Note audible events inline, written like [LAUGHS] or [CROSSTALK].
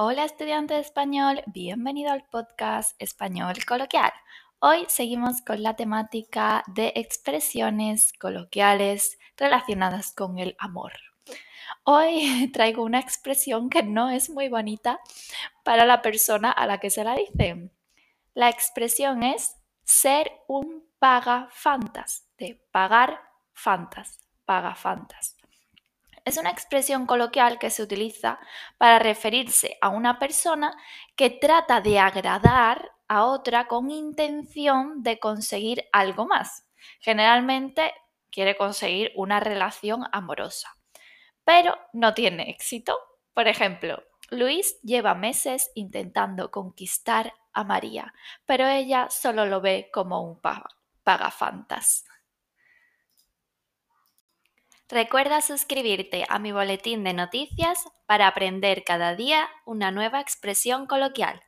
Hola estudiante de español, bienvenido al podcast Español Coloquial. Hoy seguimos con la temática de expresiones coloquiales relacionadas con el amor. Hoy [LAUGHS] traigo una expresión que no es muy bonita para la persona a la que se la dicen. La expresión es ser un pagafantas, de pagar fantas, pagafantas. Es una expresión coloquial que se utiliza para referirse a una persona que trata de agradar a otra con intención de conseguir algo más. Generalmente quiere conseguir una relación amorosa, pero no tiene éxito. Por ejemplo, Luis lleva meses intentando conquistar a María, pero ella solo lo ve como un pagafantas. Recuerda suscribirte a mi boletín de noticias para aprender cada día una nueva expresión coloquial.